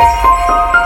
Música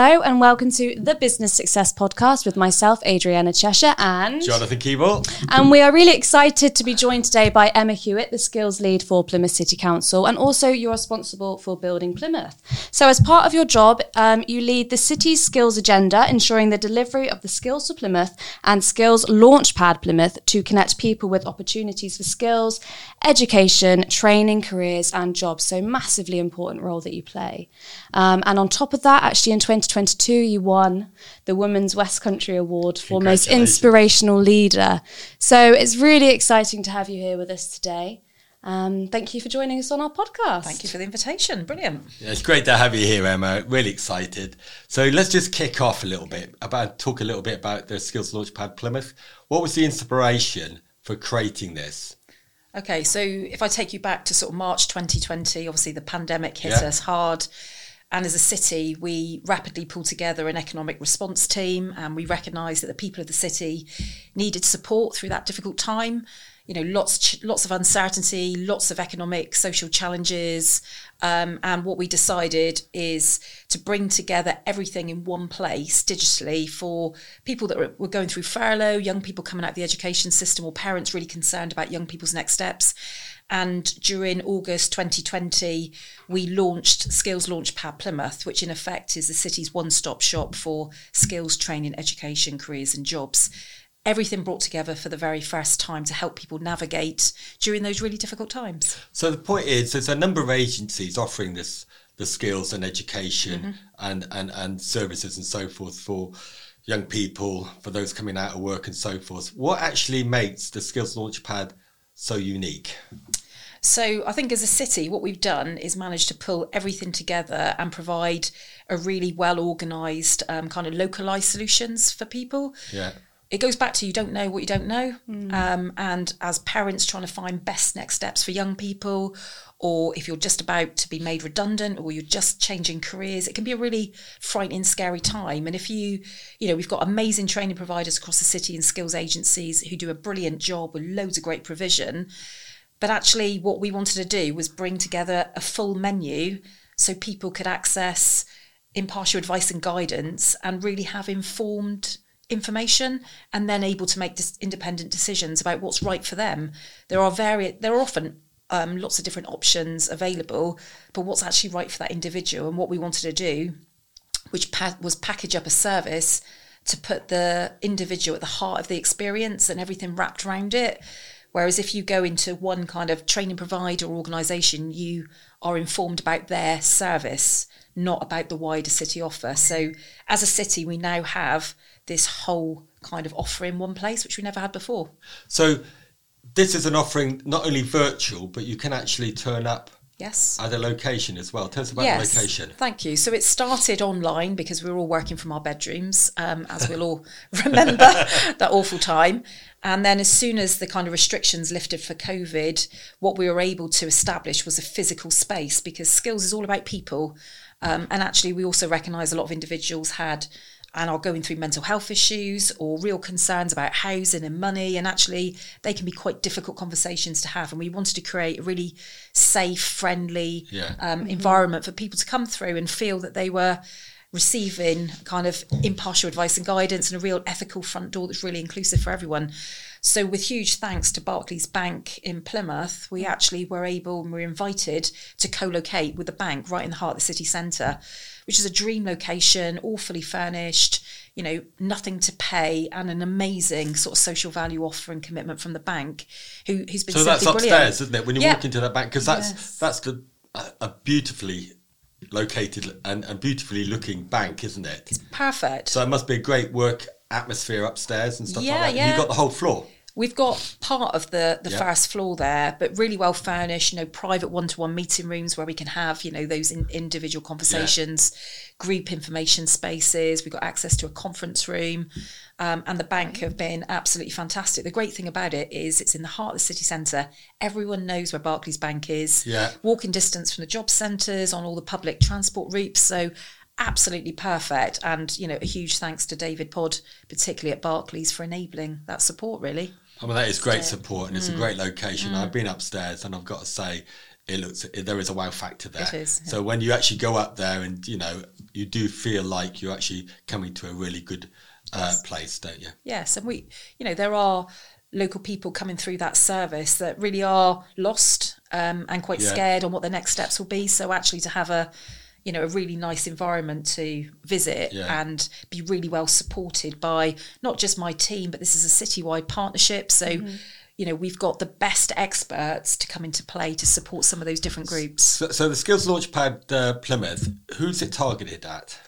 Hello and welcome to the Business Success Podcast with myself, Adriana Cheshire, and Jonathan Keeble. And we are really excited to be joined today by Emma Hewitt, the skills lead for Plymouth City Council, and also you're responsible for building Plymouth. So, as part of your job, um, you lead the city's skills agenda, ensuring the delivery of the Skills for Plymouth and Skills Launchpad Plymouth to connect people with opportunities for skills, education, training, careers, and jobs. So, massively important role that you play. Um, and on top of that, actually, in 2022, you won the Women's West Country Award for Most Inspirational Leader. So it's really exciting to have you here with us today. Um, thank you for joining us on our podcast. Thank you for the invitation. Brilliant. Yeah, it's great to have you here, Emma. Really excited. So let's just kick off a little bit about talk a little bit about the Skills Launchpad Plymouth. What was the inspiration for creating this? Okay, so if I take you back to sort of March 2020, obviously the pandemic hit yeah. us hard. And as a city, we rapidly pulled together an economic response team and we recognised that the people of the city needed support through that difficult time. You know, lots, lots of uncertainty, lots of economic, social challenges. Um, and what we decided is to bring together everything in one place digitally for people that were going through furlough, young people coming out of the education system, or parents really concerned about young people's next steps and during August 2020, we launched Skills Launchpad Plymouth, which in effect is the city's one stop shop for skills training, education, careers, and jobs. Everything brought together for the very first time to help people navigate during those really difficult times. So the point is, there's a number of agencies offering this, the skills and education mm-hmm. and, and, and services and so forth for young people, for those coming out of work and so forth. What actually makes the Skills Launchpad so unique? So I think as a city, what we've done is managed to pull everything together and provide a really well organised um, kind of localised solutions for people. Yeah. It goes back to you don't know what you don't know, mm. um, and as parents trying to find best next steps for young people, or if you're just about to be made redundant, or you're just changing careers, it can be a really frightening, scary time. And if you, you know, we've got amazing training providers across the city and skills agencies who do a brilliant job with loads of great provision but actually, what we wanted to do was bring together a full menu so people could access impartial advice and guidance and really have informed information and then able to make dis- independent decisions about what's right for them. There are very there are often um, lots of different options available, but what's actually right for that individual and what we wanted to do, which pa- was package up a service to put the individual at the heart of the experience and everything wrapped around it. Whereas if you go into one kind of training provider or organisation, you are informed about their service, not about the wider city offer. So as a city, we now have this whole kind of offer in one place, which we never had before. So this is an offering not only virtual, but you can actually turn up Yes. At a location as well. Tell us about yes, the location. Thank you. So it started online because we were all working from our bedrooms, um, as we'll all remember that awful time. And then, as soon as the kind of restrictions lifted for COVID, what we were able to establish was a physical space because skills is all about people. Um, and actually, we also recognise a lot of individuals had and are going through mental health issues or real concerns about housing and money. And actually, they can be quite difficult conversations to have. And we wanted to create a really safe, friendly yeah. um, mm-hmm. environment for people to come through and feel that they were receiving kind of impartial advice and guidance and a real ethical front door that's really inclusive for everyone. So, with huge thanks to Barclays Bank in Plymouth, we mm. actually were able and were invited to co locate with the bank right in the heart of the city centre which is a dream location, all fully furnished, you know, nothing to pay, and an amazing sort of social value offer and commitment from the bank, who, who's been so that's upstairs, brilliant. isn't it? When you yeah. walk into that bank, because that's yes. that's the a beautifully located and, and beautifully looking bank, isn't it? It's perfect. So it must be a great work atmosphere upstairs and stuff yeah, like that. Yeah. You've got the whole floor. We've got part of the the yep. first floor there, but really well furnished. You know, private one to one meeting rooms where we can have you know those in, individual conversations, yeah. group information spaces. We've got access to a conference room, um, and the bank have been absolutely fantastic. The great thing about it is it's in the heart of the city centre. Everyone knows where Barclays Bank is. Yeah. Walking distance from the job centres on all the public transport routes. So absolutely perfect. And, you know, a huge thanks to David Pod, particularly at Barclays, for enabling that support, really. I mean, that is great support and it's a great location. I've been upstairs and I've got to say, it looks there is a wow factor there. It is, yeah. So when you actually go up there and you know you do feel like you're actually coming to a really good uh, place, don't you? Yes, and we, you know, there are local people coming through that service that really are lost um, and quite Yeah. scared on what the next steps will be. So actually, to have a, you know, a really nice environment to visit Yeah. and be really well supported by not just my team, but this is a citywide partnership. So. You know, we've got the best experts to come into play to support some of those different groups. So, so the Skills Launchpad uh, Plymouth, who's it targeted at?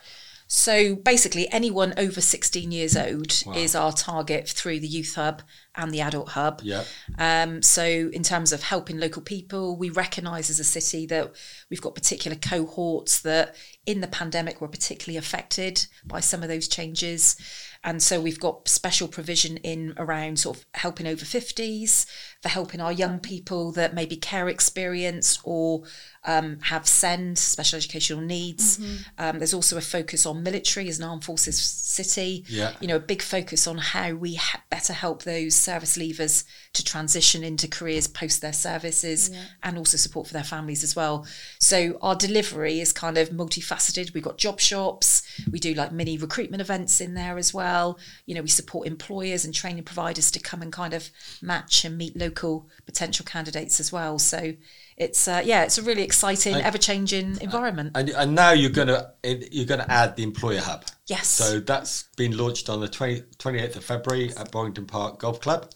So basically, anyone over 16 years old is our target through the Youth Hub and the Adult Hub. Yeah. Um, so, in terms of helping local people, we recognise as a city that we've got particular cohorts that in the pandemic were particularly affected by some of those changes. And so, we've got special provision in around sort of helping over 50s, for helping our young people that maybe care experience or um, have SEND, special educational needs. Um, there's also a focus on military as an armed forces city. Yeah. You know, a big focus on how we ha- better help those service leavers to transition into careers post their services and also support for their families as well. So our delivery is kind of multifaceted. We've got job shops, we do like mini recruitment events in there as well. You know, we support employers and training providers to come and kind of match and meet local potential candidates as well. So it's uh, yeah, it's a really exciting, ever changing environment. And, and now you're gonna you're gonna add the Employer Hub. Yes. So that's been launched on the 20, 28th of February at Boringdon Park Golf Club,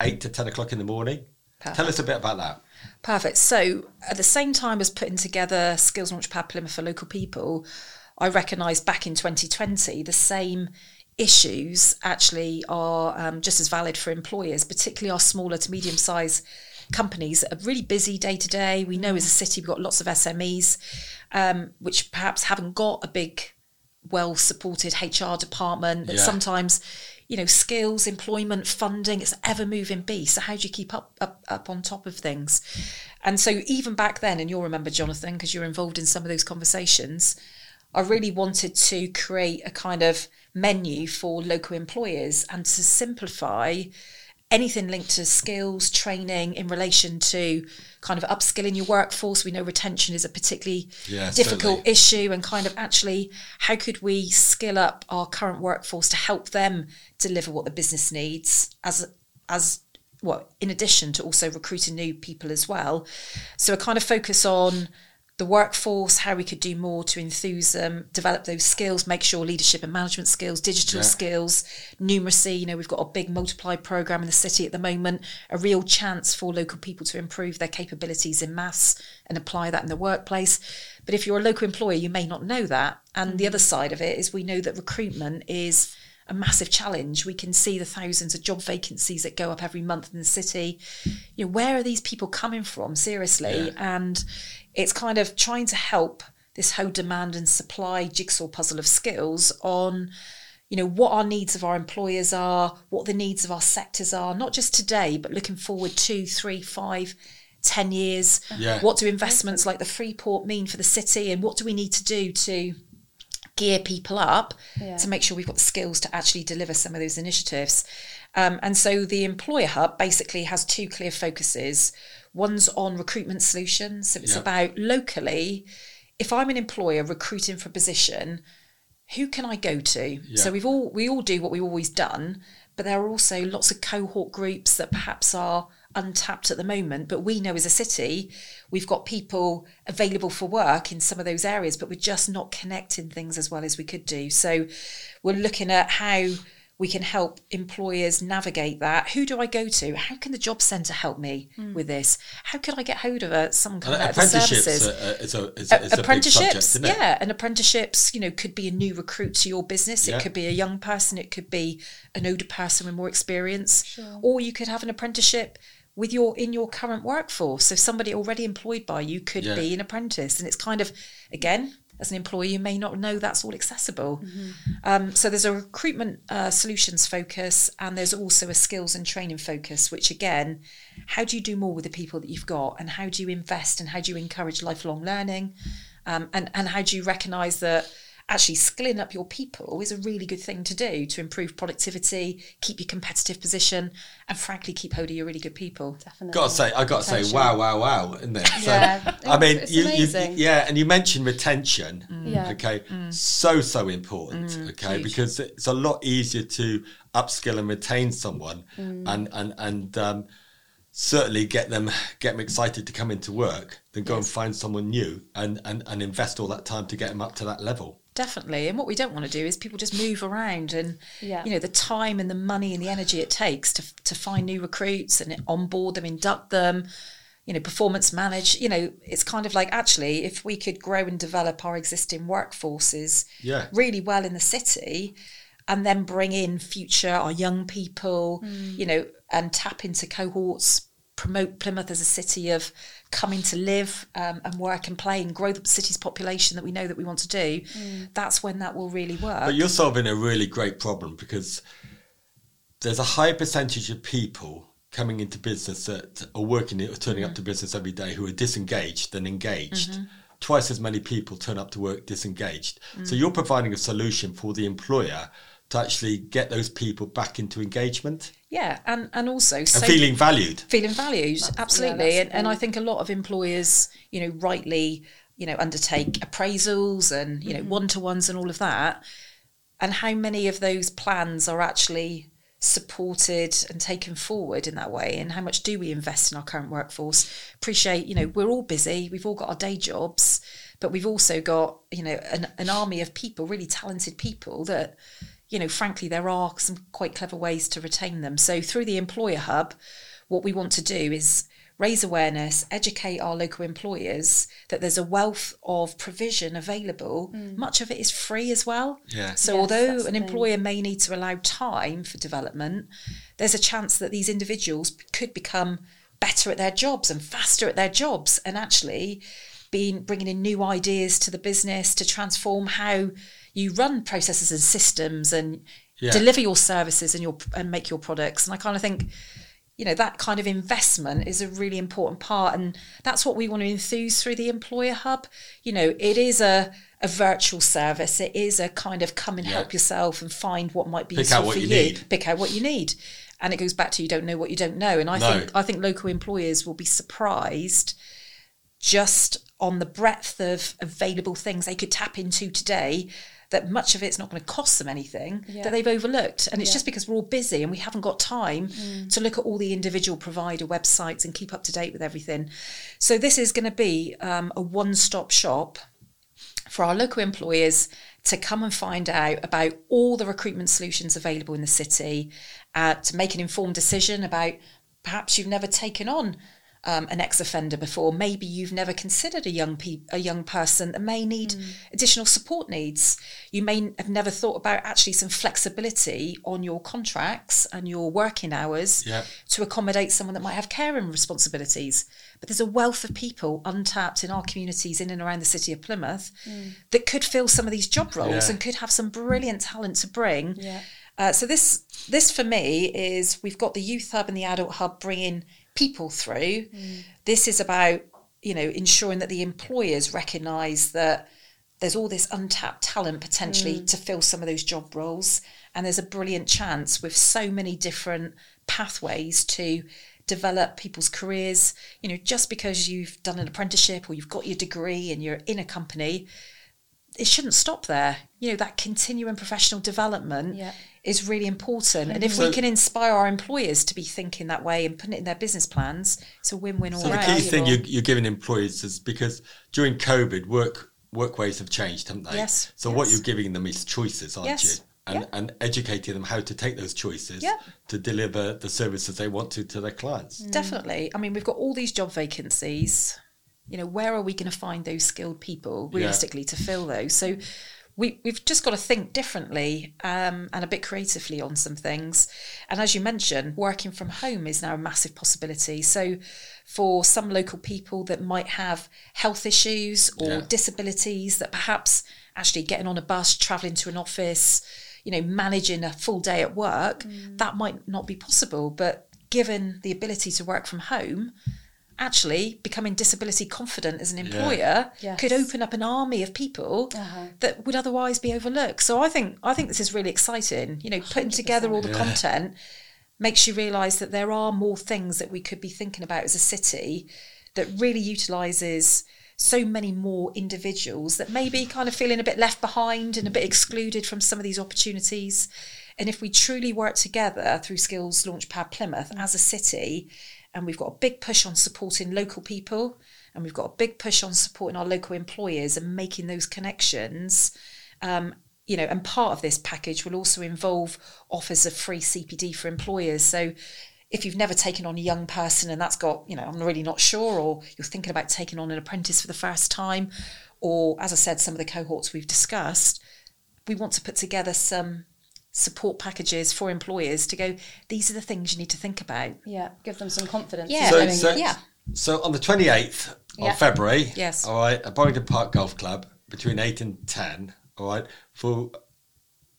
eight to ten o'clock in the morning. Tell us a bit about that. Perfect. So, at the same time as putting together Skills Launchpad Plymouth for local people, I recognised back in 2020 the same issues actually are um, just as valid for employers, particularly our smaller to medium sized companies that are really busy day to day. We know as a city we've got lots of SMEs, um, which perhaps haven't got a big, well supported HR department that Yeah. sometimes you know skills employment funding it's an ever moving beast so how do you keep up, up up on top of things and so even back then and you'll remember jonathan because you're involved in some of those conversations i really wanted to create a kind of menu for local employers and to simplify anything linked to skills training in relation to kind of upskilling your workforce we know retention is a particularly Yeah, difficult certainly. issue and kind of actually how could we skill up our current workforce to help them deliver what the business needs as as well in addition to also recruiting new people as well so a kind of focus on the workforce how we could do more to enthuse them develop those skills make sure leadership and management skills digital Yeah. skills numeracy. You know we've got a big multiply program in the city at the moment a real chance for local people to improve their capabilities in maths and apply that in the workplace. But if you're a local employer you may not know that. And the mm-hmm. other side of it is we know that recruitment is a massive challenge. We can see the thousands of job vacancies that go up every month in the city. You know, where are these people coming from? Seriously, and it's kind of trying to help this whole demand and supply jigsaw puzzle of skills on you know what our needs of our employers are what the needs of our sectors are not just today but looking forward two three five ten years Yeah. what do investments like the freeport mean for the city and what do we need to do to gear people up Yeah. to make sure we've got the skills to actually deliver some of those initiatives. Um, and so the Employer Hub basically has two clear focuses. One's on recruitment solutions. So it's Yeah. about locally, if I'm an employer recruiting for a position, who can I go to? So we've all we all do what we've always done, but there are also lots of cohort groups that perhaps are untapped at the moment. But we know as a city, we've got people available for work in some of those areas, but we're just not connecting things as well as we could do. So we're looking at how we can help employers navigate that. Who do I go to? How can the job centre help me hmm. with this? How could I get hold of a, someone coming out of apprenticeships services? a, a- a apprenticeships subject, yeah and apprenticeships you know could be a new recruit to your business Yeah. it could be a young person it could be an older person with more experience or you could have an apprenticeship with your in your current workforce. So somebody already employed by you could Yeah. be an apprentice. And it's kind of again as an employer you may not know that's all accessible. Um, so there's a recruitment uh, solutions focus and there's also a skills and training focus which again how do you do more with the people that you've got and how do you invest and how do you encourage lifelong learning? Um, and, and how do you recognize that actually skilling up your people is a really good thing to do to improve productivity, keep your competitive position, and frankly keep hold of your really good people. Definitely. Got to say, I got to say, Retention. wow, wow, wow, isn't it? So, Yeah, I mean, it's you, you, yeah, and you mentioned retention. Yeah. Okay, so so important. okay, huge. because it's a lot easier to upskill and retain someone, Mm. and and and um, certainly get them get them excited to come into work than go and find someone new and, and and invest all that time to get them up to that level. Definitely. And what we don't want to do is people just move around and Yeah. you know, the time and the money and the energy it takes to to find new recruits and onboard them, induct them, you know, performance manage, you know, it's kind of like actually if we could grow and develop our existing workforces Yeah. really well in the city and then bring in future our young people, mm. you know, and tap into cohorts, promote Plymouth as a city of coming to live um, and work and play and grow the city's population that we know that we want to do. Mm. That's when that will really work. But you're solving a really great problem because there's a high percentage of people coming into business that are working or turning up mm. to business every day who are disengaged than engaged. Mm-hmm. Twice as many people turn up to work disengaged. Mm. So you're providing a solution for the employer to actually get those people back into engagement yeah, and and also and so feeling valued. feeling valued absolutely. that's the and, and i think a lot of employers you know rightly you know undertake appraisals and you know Mm-hmm. one-to-ones and all of that. And how many of those plans are actually supported and taken forward in that way? And how much do we invest in our current workforce? Appreciate you know we're all busy. We've all got our day jobs but we've also got you know an, an army of people really talented people that you know frankly there are some quite clever ways to retain them so through the employer hub what we want to do is raise awareness, educate our local employers that there's a wealth of provision available. Hmm. Much of it is free as well. Yeah. So Yes, although that's the an thing. employer may need to allow time for development, there's a chance that these individuals could become better at their jobs and faster at their jobs and actually being bringing in new ideas to the business to transform how you run processes and systems and Yeah. deliver your services and your and make your products and I kind of think you know that kind of investment is a really important part and that's what we want to enthuse through the employer hub you know it is a a virtual service it is a kind of come and Yeah. help yourself and find what might be Pick useful out what for you you need. pick out what you need and it goes back to you don't know what you don't know and i No. think i think local employers will be surprised just on the breadth of available things they could tap into today that much of it's not going to cost them anything Yeah. that they've overlooked and it's Yeah. just because we're all busy and we haven't got time to look at all the individual provider websites and keep up to date with everything so this is going to be um, a one-stop shop for our local employers to come and find out about all the recruitment solutions available in the city, uh, to make an informed decision about perhaps you've never taken on um, an ex-offender before. Maybe you've never considered a young pe- a young person that may need additional support needs. You may have never thought about actually some flexibility on your contracts and your working hours Yeah. to accommodate someone that might have caring responsibilities. But there's a wealth of people untapped in our communities in and around the city of Plymouth that could fill some of these job roles Yeah. and could have some brilliant talent to bring. Yeah. Uh, so this this for me is we've got the youth hub and the adult hub bringing people through. Mm. This is about you know ensuring that the employers recognise that there's all this untapped talent potentially mm. to fill some of those job roles, and there's a brilliant chance with so many different pathways to develop people's careers. You know, just because you've done an apprenticeship or you've got your degree and you're in a company, it shouldn't stop there. You know, that continuing professional development Yeah. Is really important. And if So- we can inspire our employers to be thinking that way and putting it in their business plans, it's a win-win all So the round. key thing you're, you're giving employees is because during COVID, work work ways have changed, haven't they? Yes, So what you're giving them is choices, aren't Yes, you? And, yeah. and educating them how to take those choices Yeah. to deliver the services they want to to their clients. Mm. Definitely. I mean, we've got all these job vacancies. You know, where are we going to find those skilled people Yeah. realistically to fill those? So we, we've just got to think differently um, and a bit creatively on some things. And as you mentioned, working from home is now a massive possibility. So for some local people that might have health issues or Yeah. disabilities that perhaps actually getting on a bus, traveling to an office, you know, managing a full day at work, that might not be possible. But given the ability to work from home, actually becoming disability confident as an employer Yes. could open up an army of people uh-huh. that would otherwise be overlooked. So I think I think this is really exciting. You know, putting together all the content makes you realise that there are more things that we could be thinking about as a city that really utilises so many more individuals that may be kind of feeling a bit left behind and a bit excluded from some of these opportunities. And if we truly work together through Skills Launchpad Plymouth mm. as a city, and we've got a big push on supporting local people, and we've got a big push on supporting our local employers and making those connections, um, you know, and part of this package will also involve offers of free CPD for employers. So if you've never taken on a young person and that's got, you know, I'm really not sure, or you're thinking about taking on an apprentice for the first time, or as I said, some of the cohorts we've discussed, we want to put together some support packages for employers to go, these are the things you need to think about. Yeah, give them some confidence. Yeah. So, knowing so, yeah. so on the 28th Yeah. of February, Yes. all right, at Boringdon Park Golf Club between 8 and 10, all right, for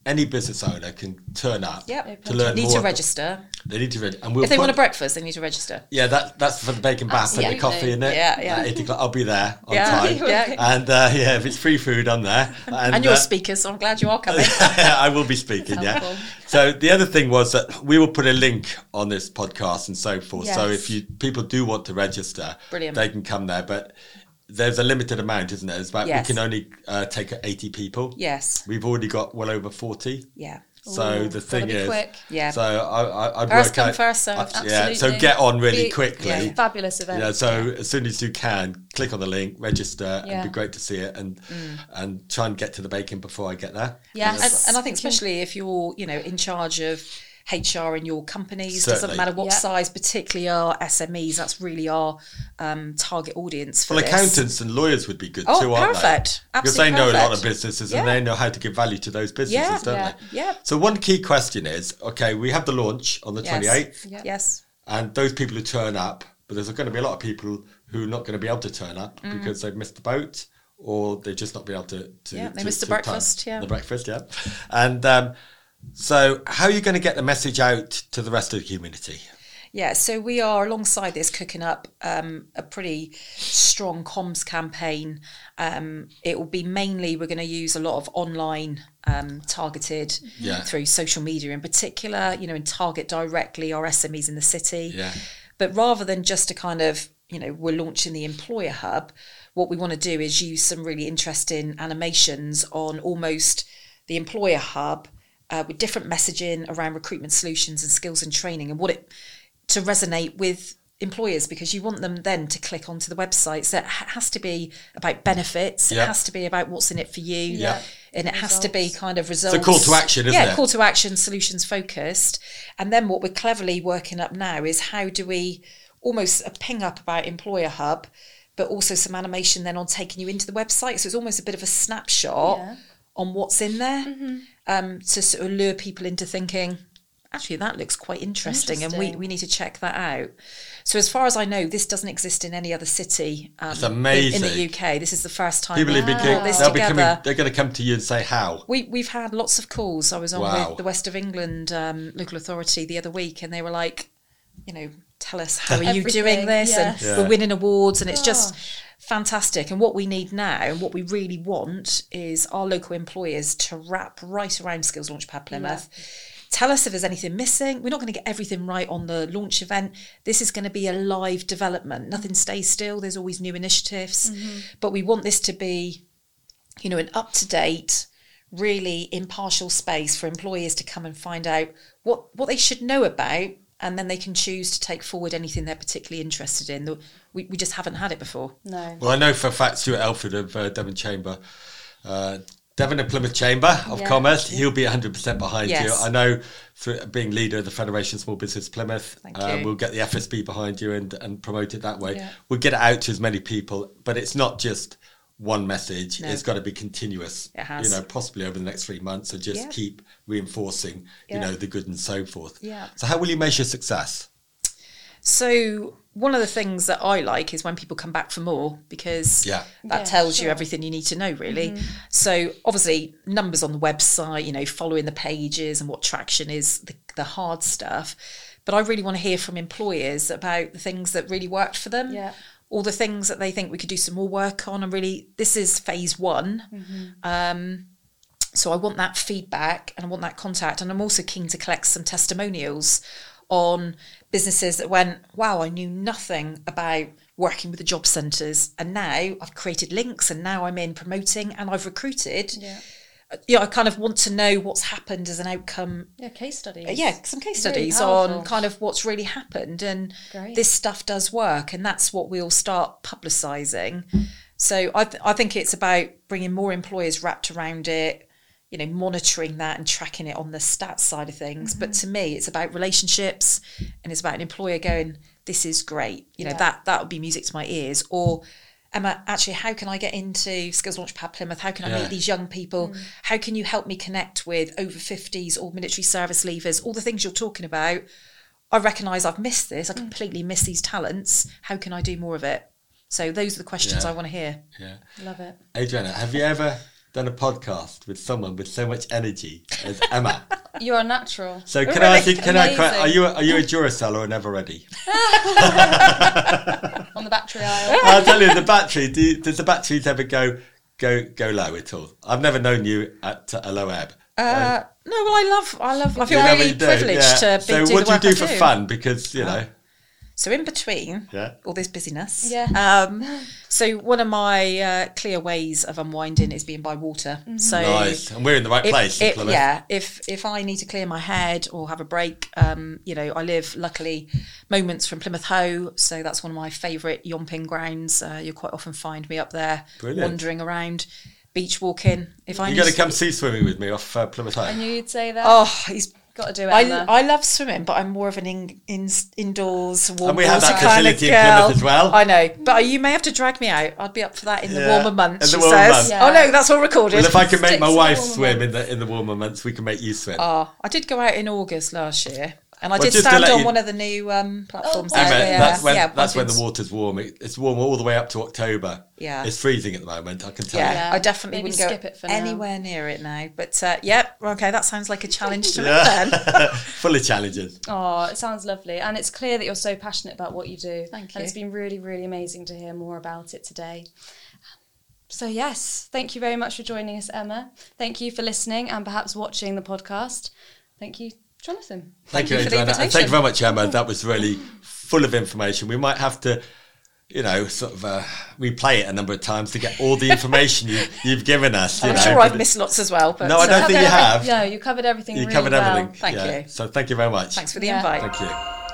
any business owner can turn up Yep. to learn Need more. to register. They need to register. And we'll If they put- want a breakfast, they need to register. Yeah, that, that's for the bacon bath and the Absolutely. coffee in it. Yeah, yeah. At 8 o'clock, I'll be there on Yeah, time. yeah. And uh, yeah, if it's free food, I'm there. And, And you're uh, a speaker, so I'm glad you are coming. I will be speaking, yeah. So the other thing was that we will put a link on this podcast and so forth. So if you people do want to register, Brilliant. they can come there. But there's a limited amount, isn't there? It's about Yes. we can only uh, take 80 people. yes. We've already got well over 40. Yeah. So Ooh, the thing is, quick. Yeah. So I, I, I'd First work come, out, first served. uh, yeah. So get on really Be- quickly. Yeah. Fabulous event. Yeah, so as soon as you can, click on the link, register. Yeah. It'd be great to see it, and and try and get to the bacon before I get there. Yes. And, and I think especially if you're, you know, in charge of HR in your companies, doesn't matter what Yeah. size, particularly our SMEs, that's really our um, target audience for Well, this. accountants and lawyers would be good Oh, too, aren't perfect. they? Because they Absolutely know a lot of businesses Yeah. and they know how to give value to those businesses, Yeah, don't yeah, they? yeah. So one key question is, okay, we have the launch on the 28th, Yeah. Yes. and those people who turn up, but there's going to be a lot of people who are not going to be able to turn up Mm. because they've missed the boat or they've just not been able to. to Yeah, they to- missed the to time. breakfast, yeah. The breakfast, yeah. And um, so, how are you going to get the message out to the rest of the community? Yeah, so we are alongside this cooking up um, a pretty strong comms campaign. Um, it will be mainly we're going to use a lot of online um, targeted Yeah. through social media in particular, you know, and target directly our SMEs in the city. Yeah. But rather than just a kind of, you know, we're launching the employer hub, what we want to do is use some really interesting animations on almost the employer hub uh, with different messaging around recruitment solutions and skills and training and what it to resonate with employers because you want them then to click onto the website. So it has to be about benefits. Yeah. It has to be about what's in it for you. Yeah. And it has to be kind of results. It's call to action, isn't yeah, it? call to action, solutions focused. And then what we're cleverly working up now is how do we almost a ping up about Employer Hub, but also some animation then on taking you into the website. So it's almost a bit of a snapshot Yeah. On what's in there um, to sort of lure people into thinking, actually, that looks quite interesting, and we, we need to check that out. So as far as I know, this doesn't exist in any other city um, It's in- amazing. In, the UK. This is the first time People we've will this they'll be together. coming, they're going to come to you and say how. We we've had lots of calls. I was on Wow. with the West of England um, local authority the other week, and they were like, you know, tell us how are you doing this, yes. and Yeah. we're winning awards, and it's just fantastic. And what we need now, and what we really want, is our local employers to wrap right around Skills Launchpad Plymouth. Tell us if there's anything missing. We're not going to get everything right on the launch event. This is going to be a live development. Nothing stays still. There's always new initiatives, mm-hmm. but we want this to be you know, an up to date, really impartial space for employers to come and find out what, what they should know about, and then they can choose to take forward anything they're particularly interested in. The- We, we just haven't had it before. No. Well, I know for a fact Stuart Elford of uh, Devon Chamber, uh, Devon and Plymouth Chamber of Yeah. Commerce, he'll be 100% behind you. I know for being leader of the Federation of Small Business Plymouth, Thank uh, we'll get the FSB behind you and, and promote it that way. Yeah. We'll get it out to as many people, but it's not just one message. No. It's got to be continuous. It has. You know, possibly over the next three months, and just Yeah. keep reinforcing, you Yeah. know, the good and so forth. Yeah. So, how will you measure success? So one of the things that I like is when people come back for more because Yeah. that Yeah, tells you everything you need to know really. So obviously numbers on the website, you know, following the pages and what traction is the, the hard stuff. but I really want to hear from employers about the things that really worked for them. Yeah. All the things that they think we could do some more work on, and really, this is phase one. Um, so I want that feedback and I want that contact. And I'm also keen to collect some testimonials on businesses that went, wow, I knew nothing about working with the job centres. And now I've created links and now I'm in promoting and I've recruited. Yeah. Yeah, I kind of want to know what's happened as an outcome. Yeah, case studies. Uh, yeah, some case Really studies powerful. on kind of what's really happened. And Great. this stuff does work. And that's what we'll start publicising. So I, th- I think it's about bringing more employers wrapped around it, you know, monitoring that and tracking it on the stats side of things. But Mm-hmm. to me, it's about relationships and it's about an employer going, "This is great." You know, Yeah. that that would be music to my ears. Or Emma, actually, how can I get into Skills Launchpad Plymouth? How can I Yeah. meet these young people? Mm. How can you help me connect with over 50s or military service leavers? All the things you're talking about. I recognise I've missed this. I Mm. completely miss these talents. How can I do more of it? So those are the questions Yeah. I want to hear. Yeah. Love it. Adriana, have you ever done a podcast with someone with so much energy as Emma? You're natural. So can I ask you, can I, Amazing. are you, are you a Duracell or a Never Ready? on the battery aisle. I'll tell you, the battery, do you, does the batteries ever go, go, go low at all? I've never known you at a low ebb. Uh, no, well, I love, I love, I feel You do, privileged yeah. to be So do what do you do I for fun? Because, you know, So in between Yeah. all this busyness, Yeah. Um, so one of my uh, clear ways of unwinding is being by water. So nice. And we're in the right if- place. if- yeah, if if I need to clear my head or have a break, um, you know, I live luckily moments from Plymouth Hoe, so that's one of my favourite yomping grounds. Uh, you'll quite often find me up there, Brilliant. wandering around, beach walking. If I You're going to come sea swimming with me off uh, Plymouth I knew you'd say that. oh, he's. Got to do it. I, Emma. I love swimming, but I'm more of an in, in, indoors warm And we have water that kind of facility in Plymouth girl. as well. I know, but you may have to drag me out. I'd be up for that in the Yeah, warmer months. in the she warmer says. months. Yeah. Oh no, that's all recorded. Well, if I can make Sticks my to the wife warmer swim in the in the warmer months, we can make you swim. Oh, I did go out in August last year, and I Well, did stand on you- one of the new um, platforms. Oh, Emma, there. yeah, that's when yeah, that's when the water's warm. It, it's warm all the way up to October. Yeah. it's freezing at the moment. I can tell Yeah, you. I definitely maybe wouldn't go skip it for now. anywhere near it now. But uh, yep, okay, that sounds like a challenge to me Yeah. then. Full of challenges. Oh, it sounds lovely. And it's clear that you're so passionate about what you do. Thank you. And it's been really, really amazing to hear more about it today. So, yes, thank you very much for joining us, Emma. Thank you for listening and perhaps watching the podcast. Thank you, Jonathan. Thank, you you, for Adriana. And thank you very much, Emma. That was really full of information. We might have to, you know, sort of uh, replay it a number of times to get all the information you, you've given us. You I'm know. sure I've missed lots as well. But No, I don't uh, think you have. No, you covered everything You really covered well. everything. Thank Yeah. you. So thank you very much. thanks for the Yeah. invite. Thank you.